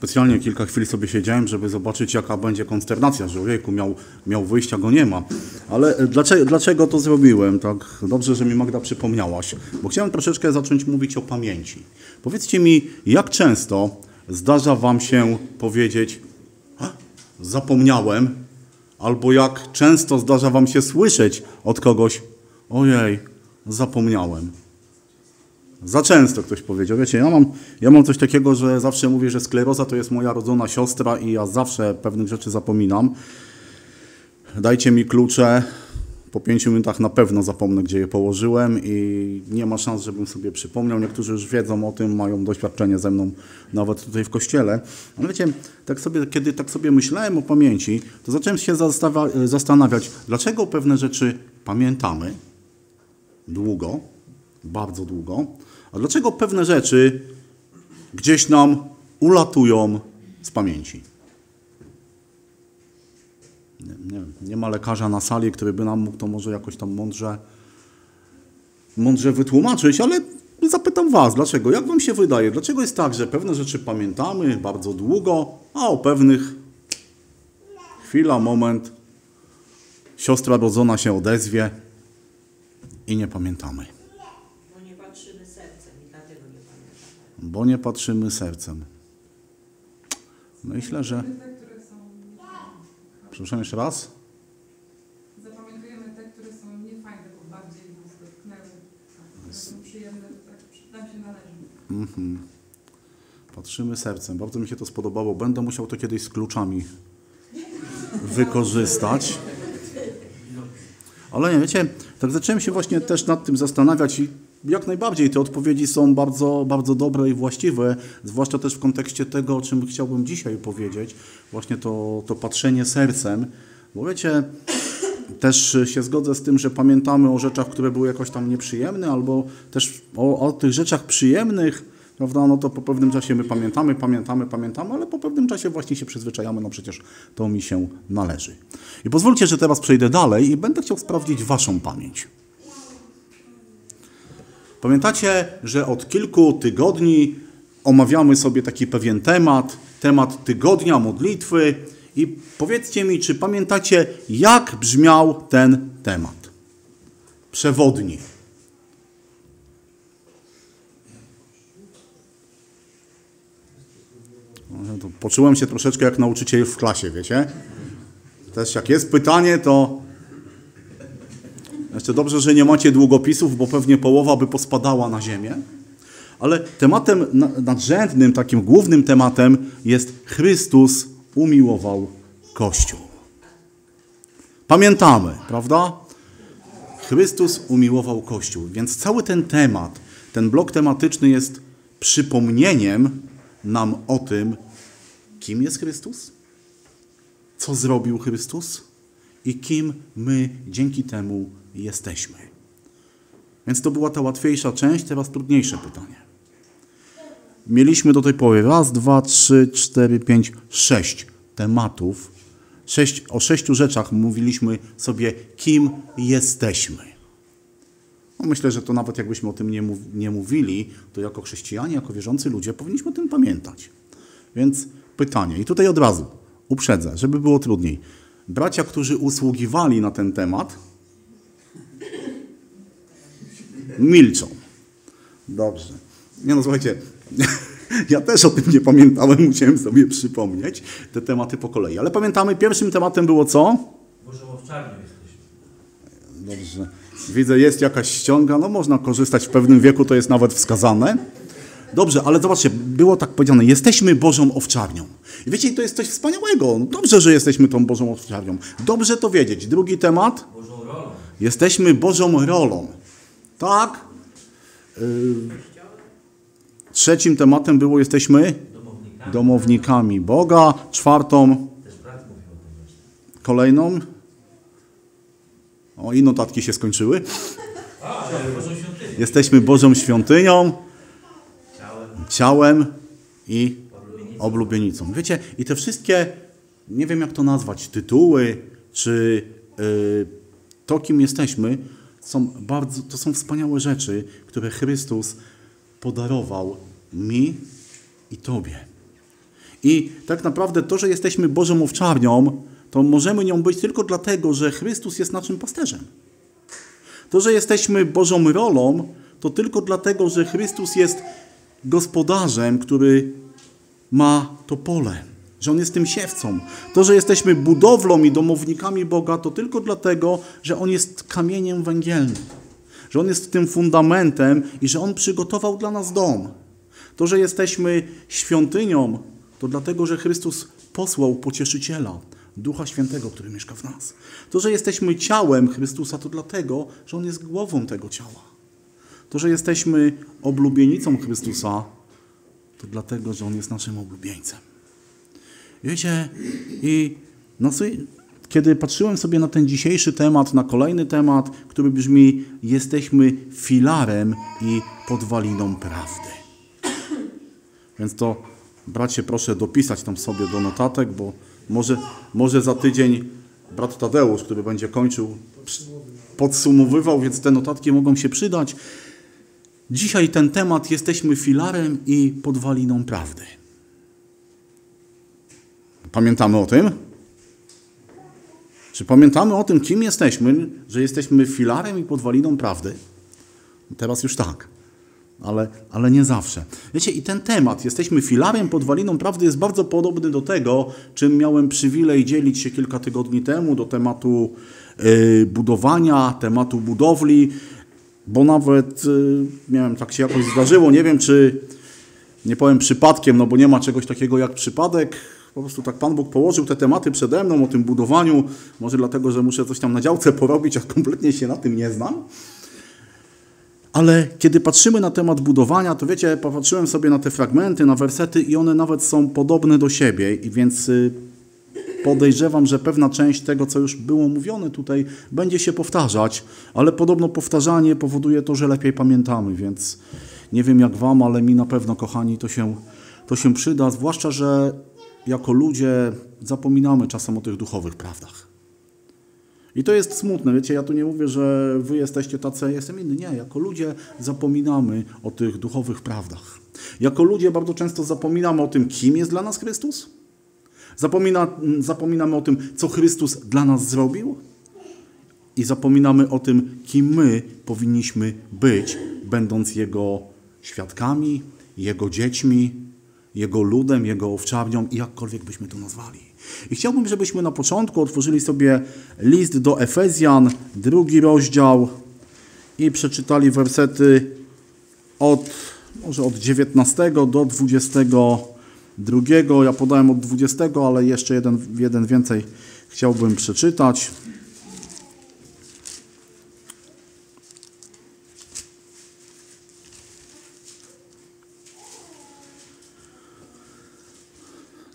specjalnie kilka chwil sobie siedziałem, żeby zobaczyć, jaka będzie konsternacja, że ojejku, miał, miał wyjścia, go nie ma. Ale e, dlaczego, dlaczego to zrobiłem? Tak dobrze, że mi Magda przypomniałaś, bo chciałem troszeczkę zacząć mówić o pamięci. Powiedzcie mi, jak często zdarza wam się powiedzieć, "A, zapomniałem, albo jak często zdarza wam się słyszeć od kogoś, ojej, zapomniałem. Za często ktoś powiedział. Wiecie, ja mam, ja mam coś takiego, że zawsze mówię, że skleroza to jest moja rodzona siostra i ja zawsze pewnych rzeczy zapominam. Dajcie mi klucze. Po pięciu minutach na pewno zapomnę, gdzie je położyłem i nie ma szans, żebym sobie przypomniał. Niektórzy już wiedzą o tym, mają doświadczenie ze mną nawet tutaj w kościele. Ale wiecie, tak sobie, kiedy tak sobie myślałem o pamięci, to zacząłem się zastanawiać, dlaczego pewne rzeczy pamiętamy długo, bardzo długo, a dlaczego pewne rzeczy gdzieś nam ulatują z pamięci? Nie, nie, nie ma lekarza na sali, który by nam mógł to może jakoś tam mądrze, mądrze wytłumaczyć, ale zapytam Was, dlaczego? Jak Wam się wydaje? Dlaczego jest tak, że pewne rzeczy pamiętamy bardzo długo, a o pewnych chwila, moment, siostra rodzona się odezwie i nie pamiętamy? Bo nie patrzymy sercem i dlatego nie pamiętamy. Bo nie patrzymy sercem. Myślę, że... Przepraszam jeszcze raz? zapamiętujemy te, które są niefajne, bo bardziej nas dotknęły. Są przyjemne, to tak nam się należy. Mhm. Patrzymy sercem. Bardzo mi się to spodobało. Będę musiał to kiedyś z kluczami wykorzystać. Ale nie, wiecie, tak zacząłem się właśnie też nad tym zastanawiać i jak najbardziej te odpowiedzi są bardzo, bardzo dobre i właściwe, zwłaszcza też w kontekście tego, o czym chciałbym dzisiaj powiedzieć, właśnie to, to patrzenie sercem, bo wiecie, też się zgodzę z tym, że pamiętamy o rzeczach, które były jakoś tam nieprzyjemne, albo też o, o tych rzeczach przyjemnych, prawda, no to po pewnym czasie my pamiętamy, pamiętamy, pamiętamy, ale po pewnym czasie właśnie się przyzwyczajamy, no przecież to mi się należy. I pozwólcie, że teraz przejdę dalej i będę chciał sprawdzić waszą pamięć. Pamiętacie, że od kilku tygodni omawiamy sobie taki pewien temat, temat tygodnia modlitwy i powiedzcie mi, czy pamiętacie, jak brzmiał ten temat? Przewodni. No, Poczułem się troszeczkę jak nauczyciel w klasie, wiecie? Też jak jest pytanie, to jeszcze dobrze, że nie macie długopisów, bo pewnie połowa by pospadała na ziemię. Ale tematem na- nadrzędnym, takim głównym tematem jest Chrystus umiłował Kościół. Pamiętamy, prawda? Chrystus umiłował Kościół. Więc cały ten temat, ten blok tematyczny jest przypomnieniem nam o tym, kim jest Chrystus, co zrobił Chrystus i kim my dzięki temu jesteśmy. Więc to była ta łatwiejsza część, teraz trudniejsze pytanie. Mieliśmy do tej pory raz, dwa, trzy, cztery, pięć, sześć tematów. Sześć, o sześciu rzeczach mówiliśmy sobie, kim jesteśmy. No myślę, że to nawet jakbyśmy o tym nie, mów, nie mówili, to jako chrześcijanie, jako wierzący ludzie powinniśmy o tym pamiętać. Więc pytanie, i tutaj od razu uprzedzę, żeby było trudniej. Bracia, którzy usługiwali na ten temat, milczą. Dobrze. Nie no, słuchajcie, ja też o tym nie pamiętałem, musiałem sobie przypomnieć te tematy po kolei. Ale pamiętamy, pierwszym tematem było co? Bożą owczarnią jesteśmy. Dobrze. Widzę, jest jakaś ściąga, no można korzystać w pewnym wieku, to jest nawet wskazane. Dobrze, ale zobaczcie, było tak powiedziane, jesteśmy Bożą owczarnią. I wiecie, to jest coś wspaniałego. Dobrze, że jesteśmy tą Bożą owczarnią. Dobrze to wiedzieć. Drugi temat, Bożą rolą. jesteśmy Bożą rolą. Tak? Yy, trzecim tematem było, jesteśmy Domownikami. domownikami Boga. Czwartą, kolejną. O, i notatki się skończyły. Jesteśmy Bożą świątynią, Ciałem. i Oblubienicą. Wiecie, i te wszystkie, nie wiem jak to nazwać, tytuły, czy y, to, kim jesteśmy, są bardzo, to są wspaniałe rzeczy, które Chrystus podarował mi i Tobie. I tak naprawdę to, że jesteśmy Bożą owczarnią, to możemy nią być tylko dlatego, że Chrystus jest naszym pasterzem. To, że jesteśmy Bożą rolą, to tylko dlatego, że Chrystus jest gospodarzem, który ma to pole, że On jest tym siewcą. To, że jesteśmy budowlą i domownikami Boga, to tylko dlatego, że On jest kamieniem węgielnym, że On jest tym fundamentem i że On przygotował dla nas dom. To, że jesteśmy świątynią, to dlatego, że Chrystus posłał pocieszyciela, Ducha Świętego, który mieszka w nas. To, że jesteśmy ciałem Chrystusa, to dlatego, że On jest głową tego ciała. To, że jesteśmy oblubienicą Chrystusa, to dlatego, że On jest naszym oblubieńcem. Wiecie, i no, kiedy patrzyłem sobie na ten dzisiejszy temat, na kolejny temat, który brzmi: Jesteśmy filarem i podwaliną prawdy. Więc to, bracie, proszę dopisać tam sobie do notatek, bo może, może za tydzień brat Tadeusz, który będzie kończył, podsumowywał, więc te notatki mogą się przydać. Dzisiaj ten temat jesteśmy filarem i podwaliną prawdy. Pamiętamy o tym? Czy pamiętamy o tym, kim jesteśmy, że jesteśmy filarem i podwaliną prawdy? Teraz już tak, ale, ale nie zawsze. Wiecie, i ten temat, jesteśmy filarem, podwaliną prawdy, jest bardzo podobny do tego, czym miałem przywilej dzielić się kilka tygodni temu, do tematu yy, budowania, tematu budowli, bo nawet yy, miałem, tak się jakoś zdarzyło, nie wiem, czy nie powiem przypadkiem, no bo nie ma czegoś takiego jak przypadek, po prostu tak Pan Bóg położył te tematy przede mną o tym budowaniu, może dlatego, że muszę coś tam na działce porobić, a kompletnie się na tym nie znam. Ale kiedy patrzymy na temat budowania, to wiecie, popatrzyłem sobie na te fragmenty, na wersety i one nawet są podobne do siebie, i więc y, podejrzewam, że pewna część tego, co już było mówione tutaj, będzie się powtarzać, ale podobno powtarzanie powoduje to, że lepiej pamiętamy, więc nie wiem jak Wam, ale mi na pewno, kochani, to się, to się przyda, zwłaszcza, że jako ludzie zapominamy czasem o tych duchowych prawdach. I to jest smutne, wiecie, ja tu nie mówię, że wy jesteście tacy, ja jestem inny. Nie, jako ludzie zapominamy o tych duchowych prawdach. Jako ludzie bardzo często zapominamy o tym, kim jest dla nas Chrystus. Zapomina, zapominamy o tym, co Chrystus dla nas zrobił. I zapominamy o tym, kim my powinniśmy być, będąc Jego świadkami, Jego dziećmi, Jego ludem, Jego owczarnią i jakkolwiek byśmy to nazwali. I chciałbym, żebyśmy na początku otworzyli sobie list do Efezjan, drugi rozdział i przeczytali wersety od, może od 19 do 22. Ja podałem od 20, ale jeszcze jeden, jeden więcej chciałbym przeczytać.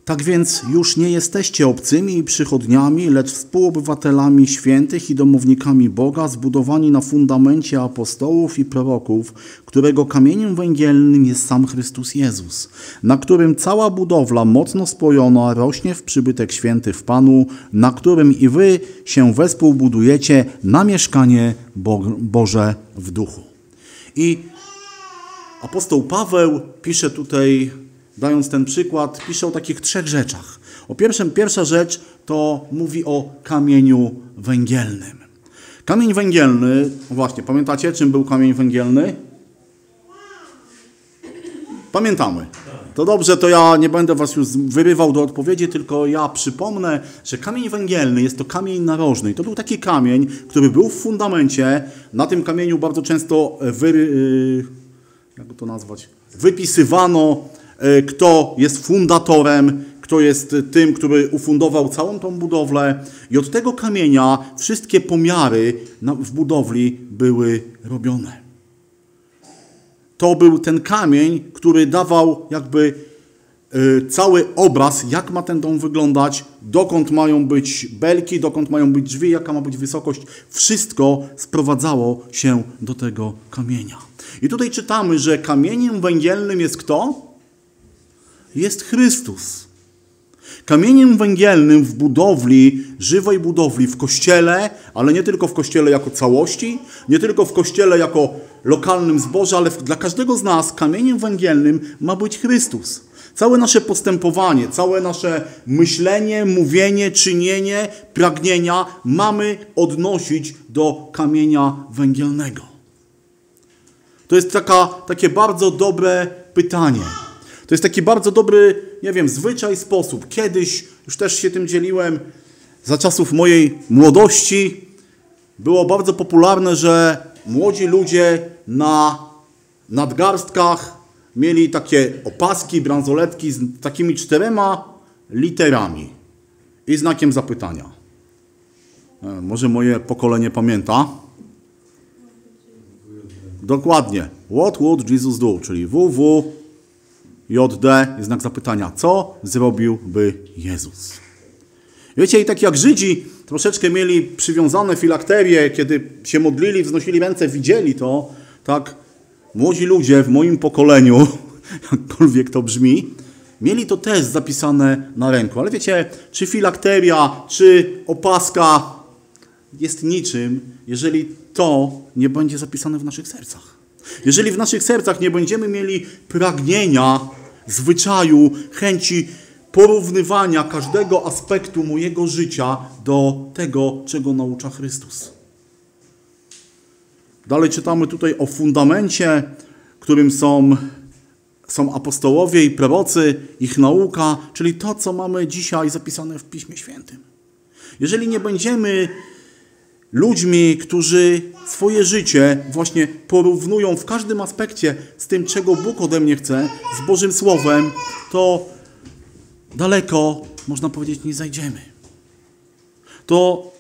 Tak więc już nie jesteście obcymi i przychodniami, lecz współobywatelami świętych i domownikami Boga, zbudowani na fundamencie apostołów i proroków, którego kamieniem węgielnym jest sam Chrystus Jezus, na którym cała budowla mocno spojona rośnie w przybytek święty w Panu, na którym i wy się wespół budujecie na mieszkanie Bo Boże w duchu. I apostoł Paweł pisze tutaj dając ten przykład, pisze o takich trzech rzeczach. O pierwszym, pierwsza rzecz to mówi o kamieniu węgielnym. Kamień węgielny, właśnie, pamiętacie czym był kamień węgielny? Pamiętamy. To dobrze, to ja nie będę was już wyrywał do odpowiedzi, tylko ja przypomnę, że kamień węgielny jest to kamień narożny. To był taki kamień, który był w fundamencie. Na tym kamieniu bardzo często wy, y, jak to nazwać, wypisywano kto jest fundatorem, kto jest tym, który ufundował całą tą budowlę. I od tego kamienia wszystkie pomiary w budowli były robione. To był ten kamień, który dawał jakby cały obraz, jak ma ten dom wyglądać, dokąd mają być belki, dokąd mają być drzwi, jaka ma być wysokość. Wszystko sprowadzało się do tego kamienia. I tutaj czytamy, że kamieniem węgielnym jest kto? Jest Chrystus. Kamieniem węgielnym w budowli, żywej budowli, w kościele, ale nie tylko w kościele jako całości, nie tylko w kościele jako lokalnym zborze, ale dla każdego z nas kamieniem węgielnym ma być Chrystus. Całe nasze postępowanie, całe nasze myślenie, mówienie, czynienie, pragnienia mamy odnosić do kamienia węgielnego. To jest taka, takie bardzo dobre pytanie. To jest taki bardzo dobry, nie wiem, zwyczaj, sposób. Kiedyś, już też się tym dzieliłem, za czasów mojej młodości było bardzo popularne, że młodzi ludzie na nadgarstkach mieli takie opaski, bransoletki z takimi czterema literami i znakiem zapytania. E, Może moje pokolenie pamięta. Dokładnie. What would Jesus do? Czyli WW, JD znak zapytania. Co zrobiłby Jezus? Wiecie, i tak jak Żydzi troszeczkę mieli przywiązane filakterie, kiedy się modlili, wznosili ręce, widzieli to, tak młodzi ludzie w moim pokoleniu, jakkolwiek to brzmi, mieli to też zapisane na ręku. Ale wiecie, czy filakteria, czy opaska jest niczym, jeżeli to nie będzie zapisane w naszych sercach. Jeżeli w naszych sercach nie będziemy mieli pragnienia, zwyczaju, chęci porównywania każdego aspektu mojego życia do tego, czego naucza Chrystus. Dalej czytamy tutaj o fundamencie, którym są, są apostołowie i prorocy, ich nauka, czyli to, co mamy dzisiaj zapisane w Piśmie Świętym. Jeżeli nie będziemy ludźmi, którzy swoje życie właśnie porównują w każdym aspekcie z tym, czego Bóg ode mnie chce, z Bożym Słowem, to daleko, można powiedzieć, nie zajdziemy. To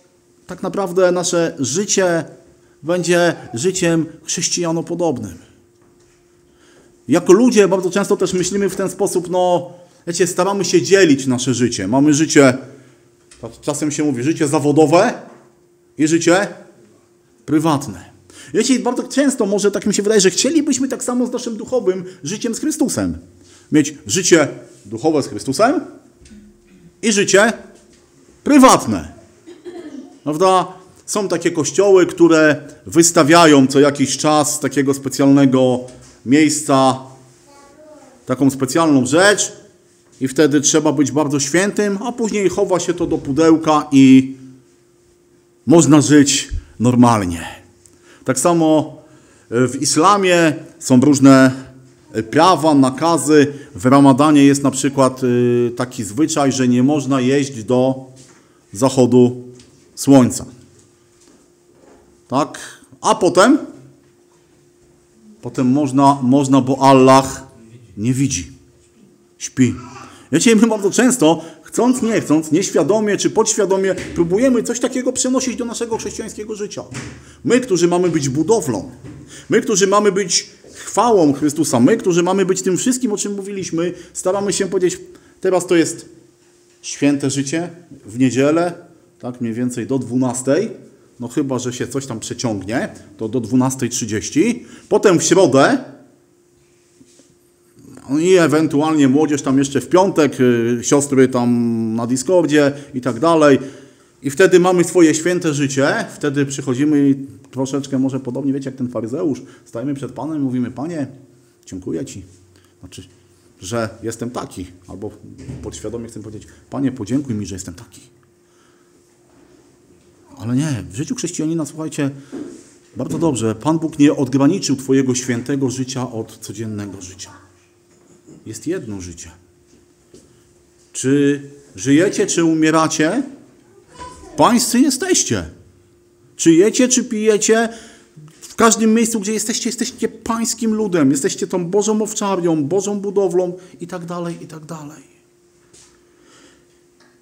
tak naprawdę nasze życie będzie życiem chrześcijanopodobnym. Jako ludzie bardzo często też myślimy w ten sposób, no, wiecie, staramy się dzielić nasze życie. Mamy życie, tak czasem się mówi, życie zawodowe i życie prywatne. Wiecie, bardzo często może tak mi się wydaje, że chcielibyśmy tak samo z naszym duchowym życiem z Chrystusem. Mieć życie duchowe z Chrystusem i życie prywatne. Prawda? Są takie kościoły, które wystawiają co jakiś czas takiego specjalnego miejsca taką specjalną rzecz i wtedy trzeba być bardzo świętym, a później chowa się to do pudełka i można żyć normalnie. Tak samo w islamie są różne prawa, nakazy. W ramadanie jest na przykład y, taki zwyczaj, że nie można jeść do zachodu słońca. Tak? A potem? Potem można, można, bo Allah nie widzi. Śpi. Wiecie, my bardzo często, chcąc, nie chcąc, nieświadomie czy podświadomie, próbujemy coś takiego przenosić do naszego chrześcijańskiego życia. My, którzy mamy być budowlą, my, którzy mamy być chwałą Chrystusa, my, którzy mamy być tym wszystkim, o czym mówiliśmy, staramy się powiedzieć, teraz to jest święte życie w niedzielę, tak mniej więcej do 12, no chyba, że się coś tam przeciągnie, to do 12.30, potem w środę, i ewentualnie młodzież tam jeszcze w piątek, y, siostry tam na Discordzie i tak dalej. I wtedy mamy swoje święte życie, wtedy przychodzimy i troszeczkę może podobnie, wiecie, jak ten faryzeusz, stajemy przed Panem i mówimy, Panie, dziękuję Ci. Znaczy, że jestem taki. Albo podświadomie chcę powiedzieć, Panie, podziękuj mi, że jestem taki. Ale nie, w życiu chrześcijanina, słuchajcie, bardzo dobrze, Pan Bóg nie odgraniczył Twojego świętego życia od codziennego życia. Jest jedno życie. Czy żyjecie, czy umieracie? Pańscy jesteście. Czy jecie, czy pijecie? W każdym miejscu, gdzie jesteście, jesteście pańskim ludem. Jesteście tą Bożą owczarnią, Bożą budowlą i tak dalej, i tak dalej.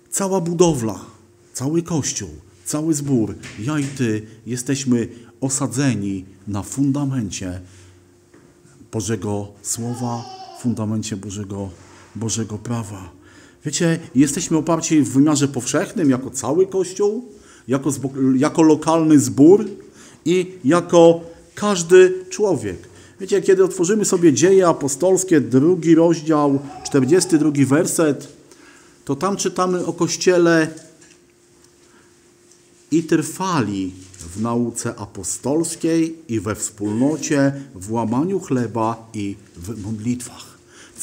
Cała budowla, cały Kościół, cały zbór, ja i Ty jesteśmy osadzeni na fundamencie Bożego Słowa, fundamencie Bożego, Bożego prawa. Wiecie, jesteśmy oparci w wymiarze powszechnym jako cały Kościół, jako, jako lokalny zbór i jako każdy człowiek. Wiecie, kiedy otworzymy sobie dzieje apostolskie, drugi rozdział, 42 werset, to tam czytamy o Kościele i trwali w nauce apostolskiej i we wspólnocie, w łamaniu chleba i w modlitwach.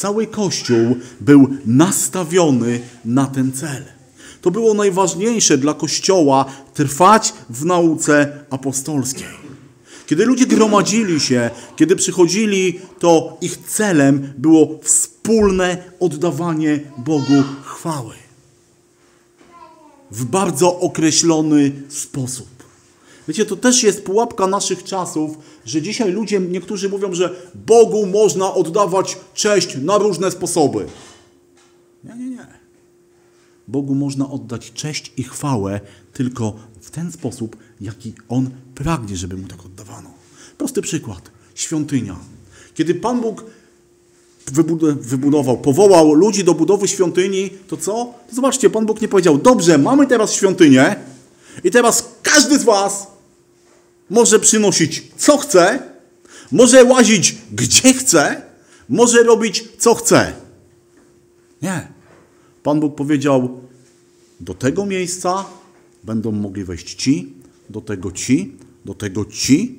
Cały Kościół był nastawiony na ten cel. To było najważniejsze dla Kościoła trwać w nauce apostolskiej. Kiedy ludzie gromadzili się, kiedy przychodzili, to ich celem było wspólne oddawanie Bogu chwały. W bardzo określony sposób. Wiecie, to też jest pułapka naszych czasów, że dzisiaj ludzie, niektórzy mówią, że Bogu można oddawać cześć na różne sposoby. Nie, nie, nie. Bogu można oddać cześć i chwałę tylko w ten sposób, jaki On pragnie, żeby Mu tak oddawano. Prosty przykład. Świątynia. Kiedy Pan Bóg wybudował, powołał ludzi do budowy świątyni, to co? Zobaczcie, Pan Bóg nie powiedział, dobrze, mamy teraz świątynię i teraz każdy z Was może przynosić co chce, może łazić gdzie chce, może robić co chce. Nie. Pan Bóg powiedział, do tego miejsca będą mogli wejść ci, do tego ci, do tego ci.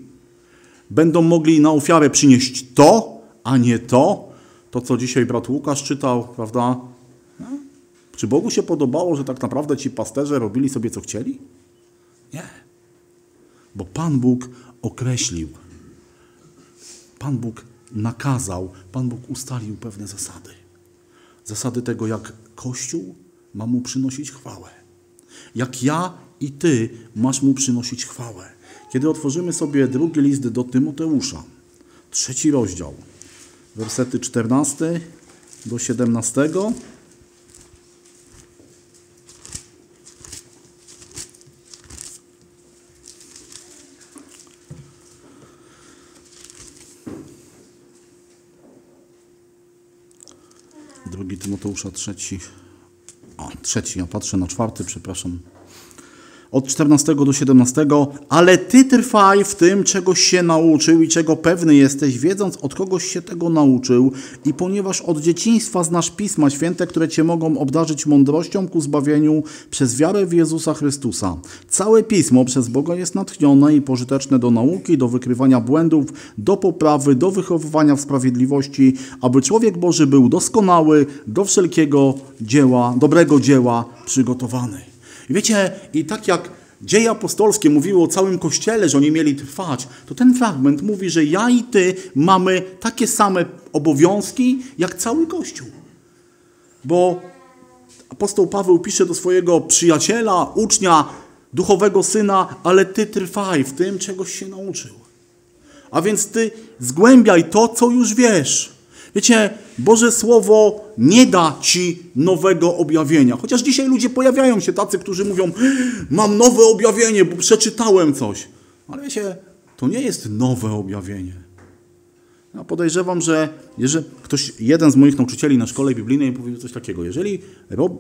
Będą mogli na ofiarę przynieść to, a nie to. To, co dzisiaj brat Łukasz czytał, prawda? No. Czy Bogu się podobało, że tak naprawdę ci pasterze robili sobie co chcieli? Nie. Bo Pan Bóg określił, Pan Bóg nakazał, Pan Bóg ustalił pewne zasady. Zasady tego, jak Kościół ma mu przynosić chwałę. Jak ja i ty masz mu przynosić chwałę. Kiedy otworzymy sobie drugi list do Tymoteusza, trzeci rozdział, wersety 14 do 17. Tymoteusza, trzeci. A, trzeci, ja patrzę na czwarty, przepraszam. Od 14 do 17. Ale ty trwaj w tym, czego się nauczył i czego pewny jesteś, wiedząc od kogoś się tego nauczył. I ponieważ od dzieciństwa znasz Pisma Święte, które cię mogą obdarzyć mądrością ku zbawieniu przez wiarę w Jezusa Chrystusa. Całe Pismo przez Boga jest natchnione i pożyteczne do nauki, do wykrywania błędów, do poprawy, do wychowywania w sprawiedliwości, aby człowiek Boży był doskonały, do wszelkiego dzieła, dobrego dzieła przygotowany. I wiecie, i tak jak dzieje apostolskie mówiły o całym Kościele, że oni mieli trwać, to ten fragment mówi, że ja i ty mamy takie same obowiązki, jak cały Kościół. Bo apostoł Paweł pisze do swojego przyjaciela, ucznia, duchowego syna, ale ty trwaj w tym, czegoś się nauczył. A więc ty zgłębiaj to, co już wiesz. Wiecie, Boże Słowo nie da ci nowego objawienia. Chociaż dzisiaj ludzie pojawiają się tacy, którzy mówią: Mam nowe objawienie, bo przeczytałem coś. Ale wiecie, to nie jest nowe objawienie. Ja podejrzewam, że jeżeli ktoś, jeden z moich nauczycieli na szkole biblijnej powiedział coś takiego: Jeżeli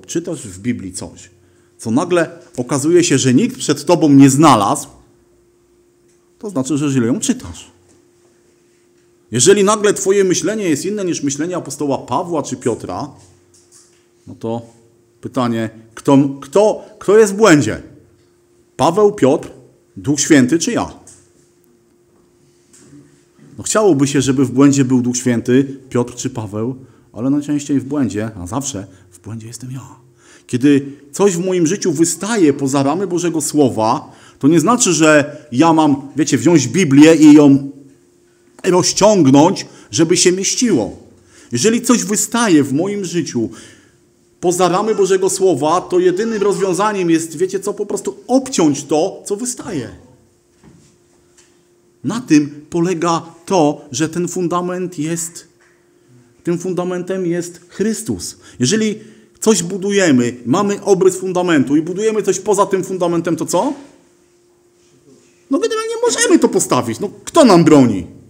czytasz w Biblii coś, co nagle okazuje się, że nikt przed tobą nie znalazł, to znaczy, że źle ją czytasz. Jeżeli nagle Twoje myślenie jest inne niż myślenie apostoła Pawła czy Piotra, no to pytanie, kto, kto, kto jest w błędzie? Paweł, Piotr, Duch Święty czy ja? No chciałoby się, żeby w błędzie był Duch Święty, Piotr czy Paweł, ale najczęściej w błędzie, a zawsze w błędzie jestem ja. Kiedy coś w moim życiu wystaje poza ramy Bożego Słowa, to nie znaczy, że ja mam, wiecie, wziąć Biblię i ją rozciągnąć, żeby się mieściło. Jeżeli coś wystaje w moim życiu poza ramy Bożego Słowa, to jedynym rozwiązaniem jest, wiecie co, po prostu obciąć to, co wystaje. Na tym polega to, że ten fundament jest, tym fundamentem jest Chrystus. Jeżeli coś budujemy, mamy obrys fundamentu i budujemy coś poza tym fundamentem, to co? No generalnie możemy to postawić. No kto nam broni?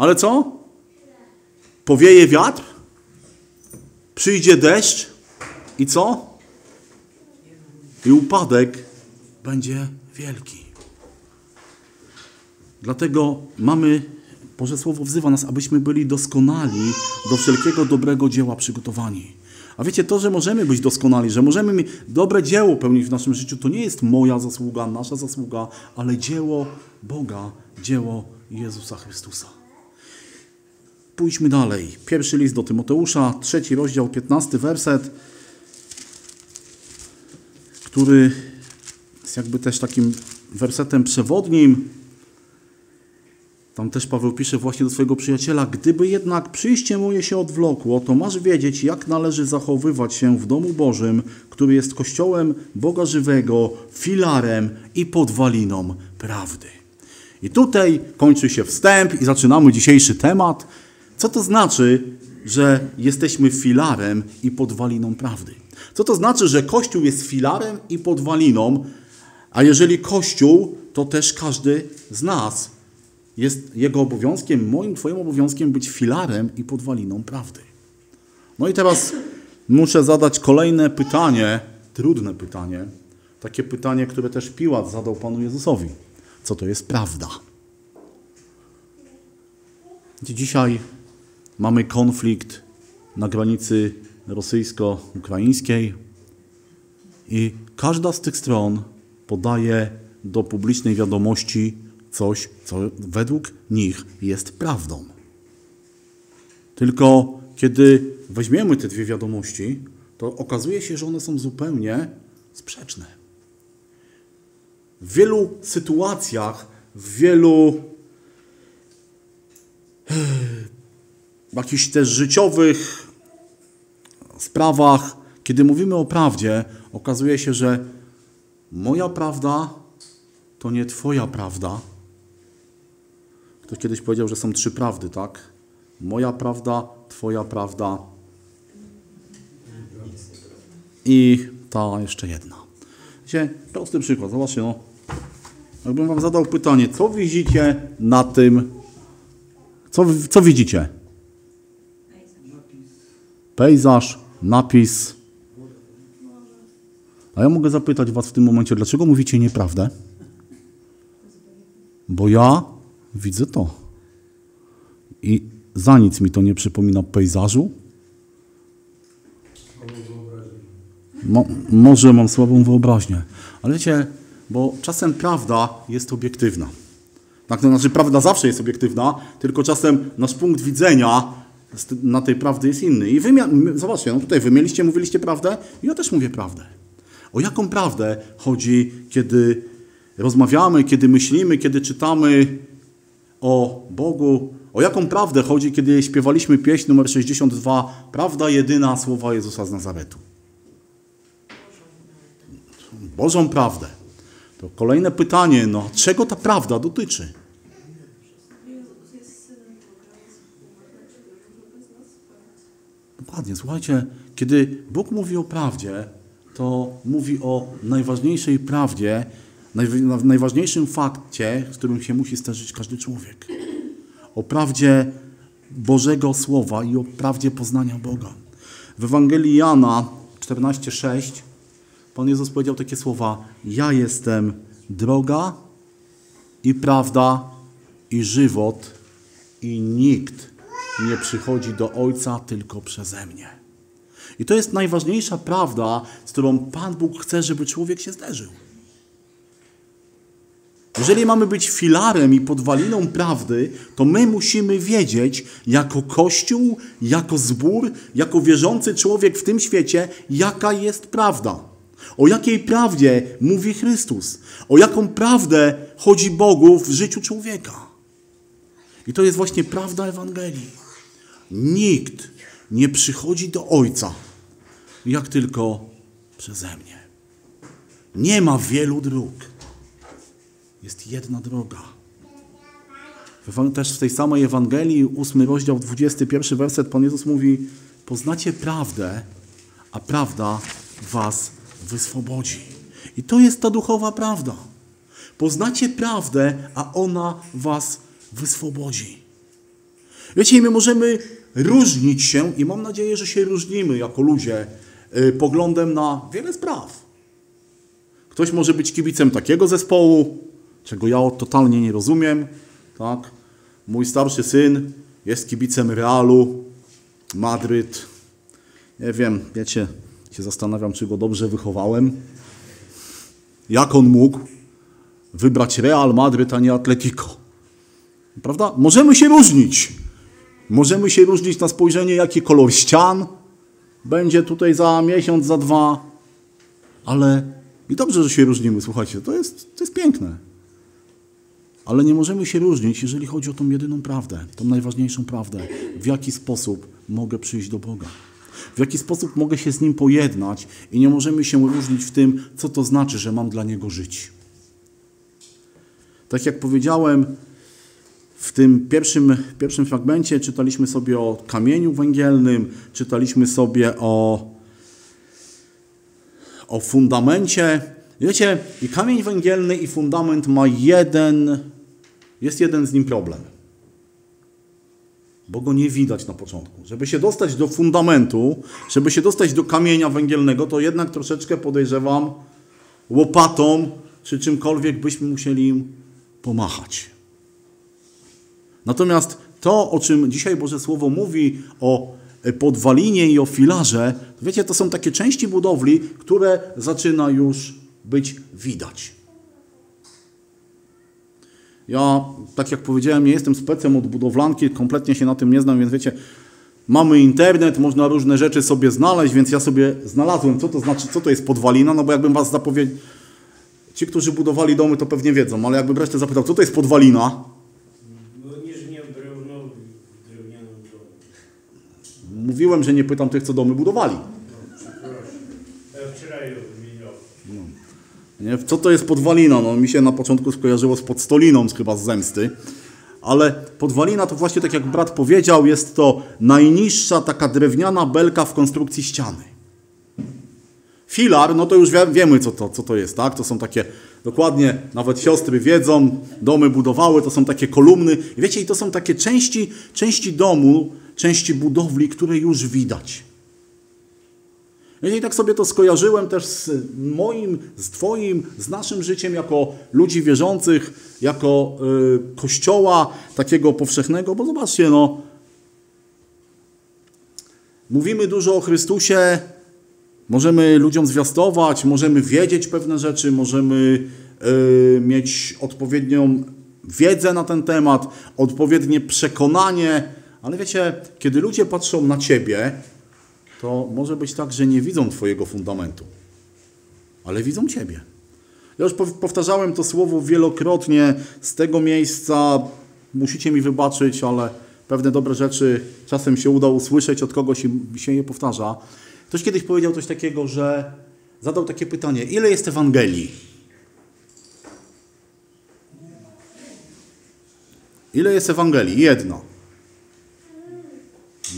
Ale co? Powieje wiatr, przyjdzie deszcz i co? I upadek będzie wielki. Dlatego mamy, Boże Słowo wzywa nas, abyśmy byli doskonali do wszelkiego dobrego dzieła przygotowani. A wiecie, to, że możemy być doskonali, że możemy dobre dzieło pełnić w naszym życiu, to nie jest moja zasługa, nasza zasługa, ale dzieło Boga, dzieło Jezusa Chrystusa. Pójdźmy dalej. Pierwszy list do Tymoteusza, trzeci rozdział, 15 werset, który jest jakby też takim wersetem przewodnim. Tam też Paweł pisze właśnie do swojego przyjaciela, gdyby jednak przyjście moje się odwlokło, to masz wiedzieć, jak należy zachowywać się w domu Bożym, który jest kościołem Boga żywego, filarem i podwaliną prawdy. I tutaj kończy się wstęp i zaczynamy dzisiejszy temat. Co to znaczy, że jesteśmy filarem i podwaliną prawdy? Co to znaczy, że Kościół jest filarem i podwaliną, a jeżeli Kościół, to też każdy z nas jest jego obowiązkiem, moim, Twoim obowiązkiem być filarem i podwaliną prawdy. No i teraz muszę zadać kolejne pytanie, trudne pytanie, takie pytanie, które też Piłat zadał Panu Jezusowi. Co to jest prawda? Dzisiaj mamy konflikt na granicy rosyjsko-ukraińskiej i każda z tych stron podaje do publicznej wiadomości coś, co według nich jest prawdą. Tylko kiedy weźmiemy te dwie wiadomości, to okazuje się, że one są zupełnie sprzeczne. W wielu sytuacjach, w wielu jakichś też życiowych sprawach, kiedy mówimy o prawdzie, okazuje się, że moja prawda to nie Twoja prawda. Ktoś kiedyś powiedział, że są trzy prawdy, tak? Moja prawda, Twoja prawda i ta jeszcze jedna. Wiecie, prosty przykład, zobaczcie, no. Jakbym Wam zadał pytanie, co widzicie na tym, co, co widzicie? Pejzaż, napis. A ja mogę zapytać Was w tym momencie, dlaczego mówicie nieprawdę? Bo ja widzę to. I za nic mi to nie przypomina pejzażu. Mo, może mam słabą wyobraźnię, ale wiecie, bo czasem prawda jest obiektywna. Tak, to znaczy prawda zawsze jest obiektywna, tylko czasem nasz punkt widzenia na tej prawdy jest inny. I wy, mia- zobaczcie, no tutaj wy mieliście, mówiliście prawdę, ja też mówię prawdę. O jaką prawdę chodzi, kiedy rozmawiamy, kiedy myślimy, kiedy czytamy o Bogu? O jaką prawdę chodzi, kiedy śpiewaliśmy pieśń numer 62 Prawda jedyna słowa Jezusa z Nazaretu? Bożą prawdę. To kolejne pytanie, no czego ta prawda dotyczy? Dokładnie, słuchajcie, kiedy Bóg mówi o prawdzie, to mówi o najważniejszej prawdzie, najwa- najważniejszym fakcie, z którym się musi zderzyć każdy człowiek. O prawdzie Bożego Słowa i o prawdzie poznania Boga. W Ewangelii Jana 14:6 Pan Jezus powiedział takie słowa: Ja jestem droga i prawda i żywot i nikt nie przychodzi do Ojca tylko przeze mnie. I to jest najważniejsza prawda, z którą Pan Bóg chce, żeby człowiek się zderzył. Jeżeli mamy być filarem i podwaliną prawdy, to my musimy wiedzieć, jako Kościół, jako zbór, jako wierzący człowiek w tym świecie, jaka jest prawda. O jakiej prawdzie mówi Chrystus? O jaką prawdę chodzi Bogu w życiu człowieka? I to jest właśnie prawda Ewangelii. Nikt nie przychodzi do Ojca, jak tylko przeze mnie. Nie ma wielu dróg. Jest jedna droga. Też w tej samej Ewangelii, 8 rozdział, 21 werset, Pan Jezus mówi: Poznacie prawdę, a prawda was wyswobodzi. I to jest ta duchowa prawda. Poznacie prawdę, a ona was wyswobodzi. Wiecie, my możemy różnić się, i mam nadzieję, że się różnimy jako ludzie, y, poglądem na wiele spraw. Ktoś może być kibicem takiego zespołu, czego ja totalnie nie rozumiem. Tak? Mój starszy syn jest kibicem Realu, Madryt. Nie wiem, wiecie, się zastanawiam, czy go dobrze wychowałem. Jak on mógł wybrać Real Madryt, a nie Atletico? Prawda? Możemy się różnić. Możemy się różnić na spojrzenie, jaki kolor ścian będzie tutaj za miesiąc, za dwa, ale i dobrze, że się różnimy, słuchajcie, to jest, to jest piękne. Ale nie możemy się różnić, jeżeli chodzi o tą jedyną prawdę, tą najważniejszą prawdę. W jaki sposób mogę przyjść do Boga? W jaki sposób mogę się z Nim pojednać i nie możemy się różnić w tym, co to znaczy, że mam dla Niego żyć. Tak jak powiedziałem, w tym pierwszym, pierwszym fragmencie czytaliśmy sobie o kamieniu węgielnym, czytaliśmy sobie o, o fundamencie. Wiecie, i kamień węgielny i fundament ma jeden, jest jeden z nim problem. Bo go nie widać na początku. Żeby się dostać do fundamentu, żeby się dostać do kamienia węgielnego, to jednak troszeczkę podejrzewam łopatą czy czymkolwiek byśmy musieli im pomachać. Natomiast to, o czym dzisiaj Boże Słowo mówi, o podwalinie i o filarze, wiecie, to są takie części budowli, które zaczyna już być widać. Ja, tak jak powiedziałem, nie jestem specem od budowlanki, kompletnie się na tym nie znam, więc wiecie, mamy internet, można różne rzeczy sobie znaleźć, więc ja sobie znalazłem, co to znaczy, co to jest podwalina, no bo jakbym was zapowiedział, ci, którzy budowali domy, to pewnie wiedzą, ale jakbym resztę zapytał, co to jest podwalina, No niżnie drewno w drewnianym domu. Mówiłem, że nie pytam tych, co domy budowali. Wymieniał. Nie? Co to jest podwalina? No, mi się na początku skojarzyło z podstoliną, chyba z zemsty. Ale podwalina to właśnie, tak jak brat powiedział, jest to najniższa taka drewniana belka w konstrukcji ściany. Filar, no to już wie, wiemy, co to, co to jest, tak? To są takie, dokładnie, nawet siostry wiedzą, domy budowały, to są takie kolumny. Wiecie, i to są takie części, części domu, części budowli, które już widać. I tak sobie to skojarzyłem też z moim, z Twoim, z naszym życiem jako ludzi wierzących, jako y, kościoła takiego powszechnego, bo zobaczcie, no, mówimy dużo o Chrystusie, możemy ludziom zwiastować, możemy wiedzieć pewne rzeczy, możemy y, mieć odpowiednią wiedzę na ten temat, odpowiednie przekonanie, ale wiecie, kiedy ludzie patrzą na Ciebie, to może być tak, że nie widzą Twojego fundamentu, ale widzą Ciebie. Ja już pow- powtarzałem to słowo wielokrotnie z tego miejsca. Musicie mi wybaczyć, ale pewne dobre rzeczy czasem się uda usłyszeć od kogoś i się je powtarza. Ktoś kiedyś powiedział coś takiego, że zadał takie pytanie: ile jest Ewangelii? Ile jest Ewangelii? Jedna.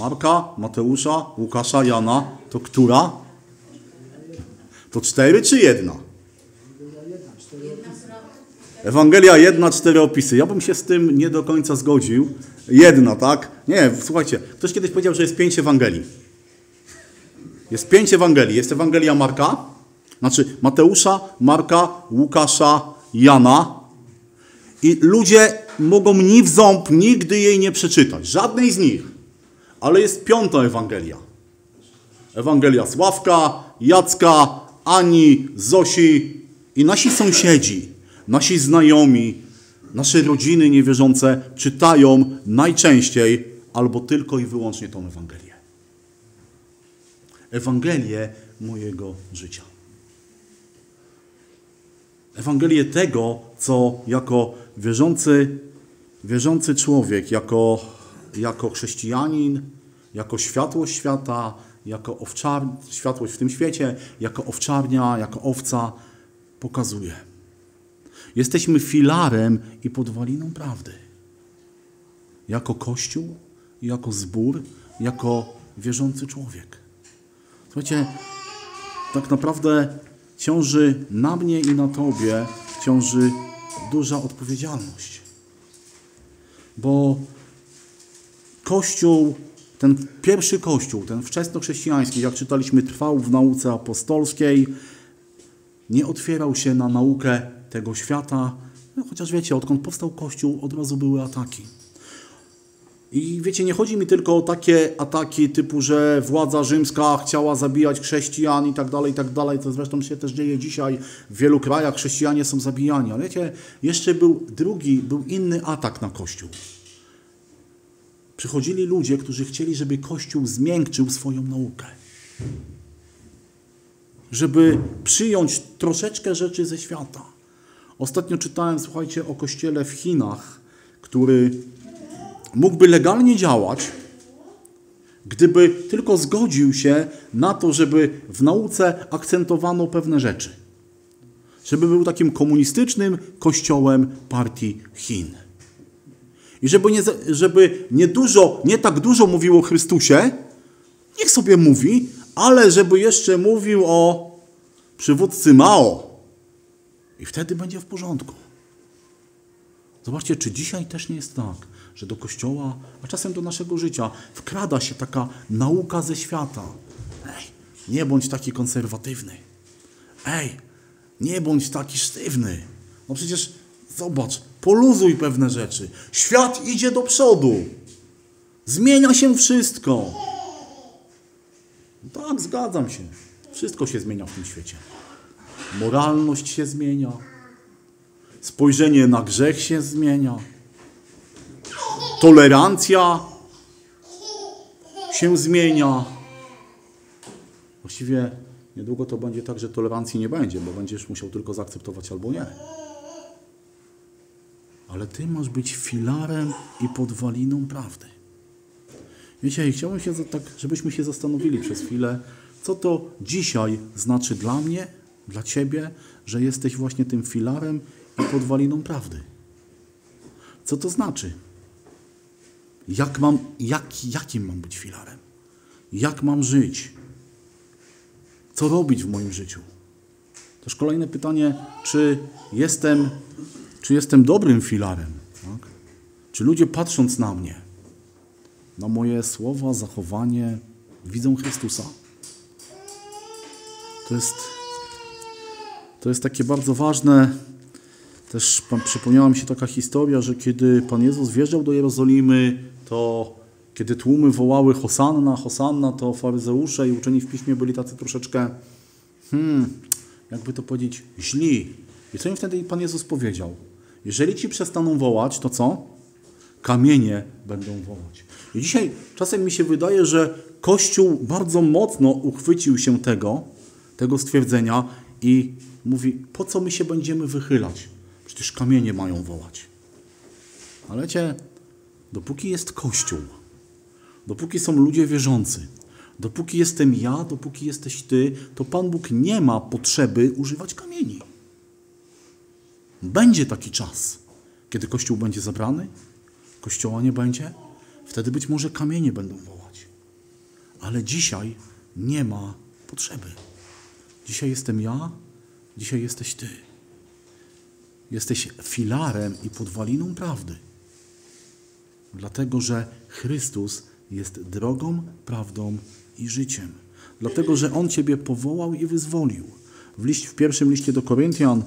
Marka, Mateusza, Łukasza, Jana, to która? To cztery czy jedna? Ewangelia jedna, cztery opisy. Ja bym się z tym nie do końca zgodził. Jedna, tak? Nie, słuchajcie, ktoś kiedyś powiedział, że jest pięć Ewangelii. Jest pięć Ewangelii. Jest Ewangelia Marka, znaczy Mateusza, Marka, Łukasza, Jana. I ludzie mogą ni w ząb nigdy jej nie przeczytać. Żadnej z nich. Ale jest piąta Ewangelia. Ewangelia Sławka, Jacka, Ani, Zosi i nasi sąsiedzi, nasi znajomi, nasze rodziny niewierzące czytają najczęściej albo tylko i wyłącznie tą Ewangelię. Ewangelię mojego życia. Ewangelię tego, co jako wierzący, wierzący człowiek, jako, jako chrześcijanin, jako światłość świata, jako owczar, światłość w tym świecie, jako owczarnia, jako owca pokazuje. Jesteśmy filarem i podwaliną prawdy. Jako Kościół, jako zbór, jako wierzący człowiek. Słuchajcie, tak naprawdę ciąży na mnie i na Tobie ciąży duża odpowiedzialność. Bo Kościół, ten pierwszy Kościół, ten wczesnochrześcijański, jak czytaliśmy, trwał w nauce apostolskiej, nie otwierał się na naukę tego świata, no, chociaż wiecie, odkąd powstał Kościół, od razu były ataki. I wiecie, nie chodzi mi tylko o takie ataki typu, że władza rzymska chciała zabijać chrześcijan i tak dalej, i tak dalej. To zresztą się też dzieje dzisiaj. W wielu krajach chrześcijanie są zabijani. Ale wiecie, jeszcze był drugi, był inny atak na Kościół. Przychodzili ludzie, którzy chcieli, żeby Kościół zmiękczył swoją naukę. Żeby przyjąć troszeczkę rzeczy ze świata. Ostatnio czytałem, słuchajcie, o kościele w Chinach, który mógłby legalnie działać, gdyby tylko zgodził się na to, żeby w nauce akcentowano pewne rzeczy. Żeby był takim komunistycznym kościołem partii Chin. I żeby nie, żeby nie dużo, nie tak dużo mówił o Chrystusie, niech sobie mówi, ale żeby jeszcze mówił o przywódcy Mao. I wtedy będzie w porządku. Zobaczcie, czy dzisiaj też nie jest tak, że do kościoła, a czasem do naszego życia wkrada się taka nauka ze świata. Ej, nie bądź taki konserwatywny. Ej, nie bądź taki sztywny. No przecież zobacz, poluzuj pewne rzeczy. Świat idzie do przodu. Zmienia się wszystko. Tak, zgadzam się. Wszystko się zmienia w tym świecie. Moralność się zmienia. Spojrzenie na grzech się zmienia. Tolerancja się zmienia. Właściwie niedługo to będzie tak, że tolerancji nie będzie, bo będziesz musiał tylko zaakceptować albo nie. Ale ty masz być filarem i podwaliną prawdy. Wiecie, chciałbym się, tak, żebyśmy się zastanowili przez chwilę, co to dzisiaj znaczy dla mnie, dla ciebie, że jesteś właśnie tym filarem i podwaliną prawdy. Co to znaczy? Jak mam, jak, jakim mam być filarem? Jak mam żyć? Co robić w moim życiu? Też kolejne pytanie, czy jestem, czy jestem dobrym filarem? Tak? Czy ludzie patrząc na mnie, na moje słowa, zachowanie, widzą Chrystusa? To jest, to jest takie bardzo ważne. Też przypomniała mi się taka historia, że kiedy Pan Jezus wjeżdżał do Jerozolimy, to kiedy tłumy wołały Hosanna, Hosanna, to faryzeusze i uczeni w piśmie byli tacy troszeczkę, hmm, jakby to powiedzieć, źli. I co im wtedy Pan Jezus powiedział? Jeżeli ci przestaną wołać, to co? Kamienie będą wołać. I dzisiaj czasem mi się wydaje, że Kościół bardzo mocno uchwycił się tego, tego stwierdzenia i mówi, po co my się będziemy wychylać? Przecież kamienie mają wołać. Ale cię, dopóki jest Kościół, dopóki są ludzie wierzący, dopóki jestem ja, dopóki jesteś ty, to Pan Bóg nie ma potrzeby używać kamieni. Będzie taki czas, kiedy Kościół będzie zabrany, Kościoła nie będzie, wtedy być może kamienie będą wołać. Ale dzisiaj nie ma potrzeby. Dzisiaj jestem ja, dzisiaj jesteś ty. Jesteś filarem i podwaliną prawdy. Dlatego, że Chrystus jest drogą, prawdą i życiem. Dlatego, że On Ciebie powołał i wyzwolił. W, liść, w pierwszym liście do Koryntian,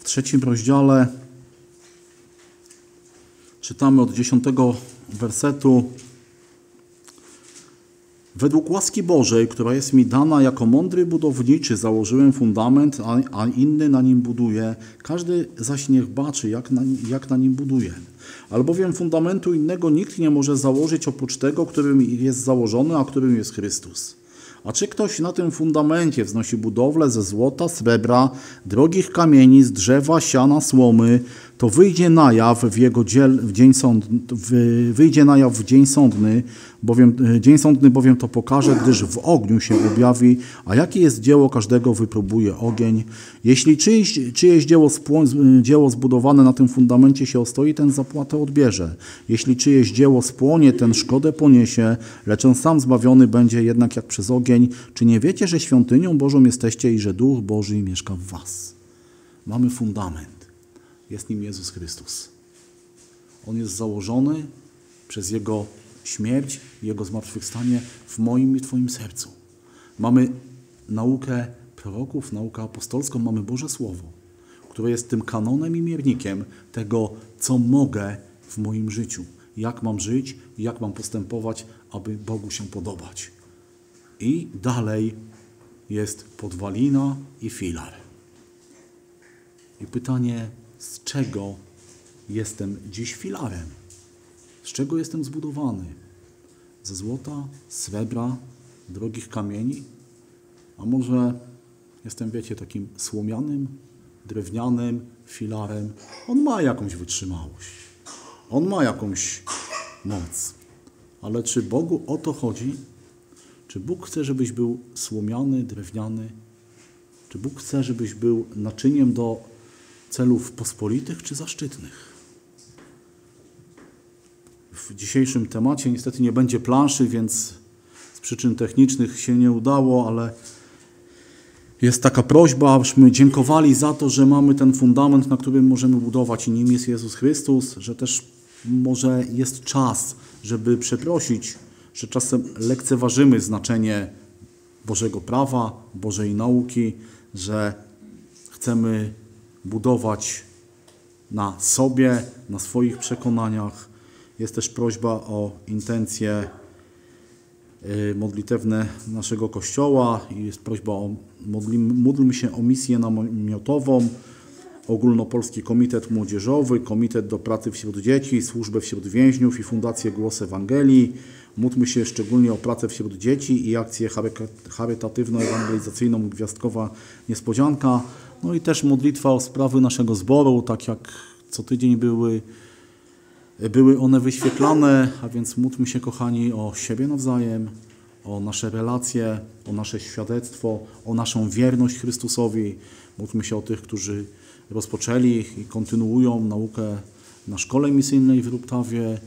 w trzecim rozdziale, czytamy od dziesiątego wersetu. Według łaski Bożej, która jest mi dana jako mądry budowniczy, założyłem fundament, a, inny na nim buduje. Każdy zaś niech baczy, jak na, jak na nim buduje. Albowiem fundamentu innego nikt nie może założyć oprócz tego, którym jest założony, a którym jest Chrystus. A czy ktoś na tym fundamencie wznosi budowlę ze złota, srebra, drogich kamieni, z drzewa, siana, słomy, to wyjdzie na jaw w jego dziel, w dzień sądny, w, wyjdzie na jaw w dzień sądny, bowiem, e, dzień sądny bowiem to pokaże, gdyż w ogniu się objawi, a jakie jest dzieło każdego wypróbuje ogień. Jeśli czyjeś, czyjeś dzieło, spło, dzieło zbudowane na tym fundamencie się ostoi, ten zapłatę odbierze. Jeśli czyjeś dzieło spłonie, ten szkodę poniesie, lecz on sam zbawiony będzie jednak jak przez ogień. Czy nie wiecie, że świątynią Bożą jesteście i że Duch Boży mieszka w was? Mamy fundament. Jest nim Jezus Chrystus. On jest założony przez Jego śmierć Jego zmartwychwstanie w moim i Twoim sercu. Mamy naukę proroków, naukę apostolską, mamy Boże Słowo, które jest tym kanonem i miernikiem tego, co mogę w moim życiu. Jak mam żyć, jak mam postępować, aby Bogu się podobać. I dalej jest podwalina i filar. I pytanie, z czego jestem dziś filarem? Z czego jestem zbudowany? ze złota, srebra, drogich kamieni? A może jestem, wiecie, takim słomianym, drewnianym filarem? On ma jakąś wytrzymałość. On ma jakąś moc. Ale czy Bogu o to chodzi? Czy Bóg chce, żebyś był słomiany, drewniany? Czy Bóg chce, żebyś był naczyniem do celów pospolitych czy zaszczytnych? W dzisiejszym temacie niestety nie będzie planszy, więc z przyczyn technicznych się nie udało, ale jest taka prośba, abyśmy dziękowali za to, że mamy ten fundament, na którym możemy budować i nim jest Jezus Chrystus, że też może jest czas, żeby przeprosić, że czasem lekceważymy znaczenie Bożego prawa, Bożej nauki, że chcemy budować na sobie, na swoich przekonaniach. Jest też prośba o intencje y, modlitewne naszego Kościoła i jest prośba o modlimy, módlmy się o misję namiotową, Ogólnopolski Komitet Młodzieżowy, Komitet do Pracy wśród Dzieci, Służbę wśród Więźniów i Fundację Głos Ewangelii. Módlmy się szczególnie o pracę wśród dzieci i akcję charytatywno-ewangelizacyjną Gwiazdkowa Niespodzianka. No i też modlitwa o sprawy naszego zboru, tak jak co tydzień były były one wyświetlane, a więc módlmy się, kochani, o siebie nawzajem, o nasze relacje, o nasze świadectwo, o naszą wierność Chrystusowi. Módlmy się o tych, którzy rozpoczęli i kontynuują naukę na szkole misyjnej w Ruptawie.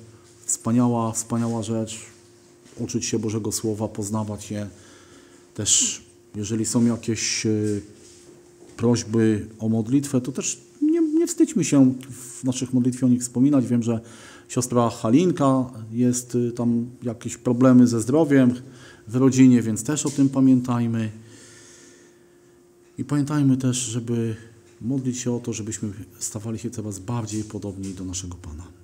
Wspaniała, wspaniała rzecz. Uczyć się Bożego Słowa, poznawać je. Też, jeżeli są jakieś e, prośby o modlitwę, to też nie, nie wstydźmy się w naszych modlitwie o nich wspominać. Wiem, że siostra Halinka jest y, tam jakieś problemy ze zdrowiem w rodzinie, więc też o tym pamiętajmy. I pamiętajmy też, żeby modlić się o to, żebyśmy stawali się coraz bardziej podobni do naszego Pana.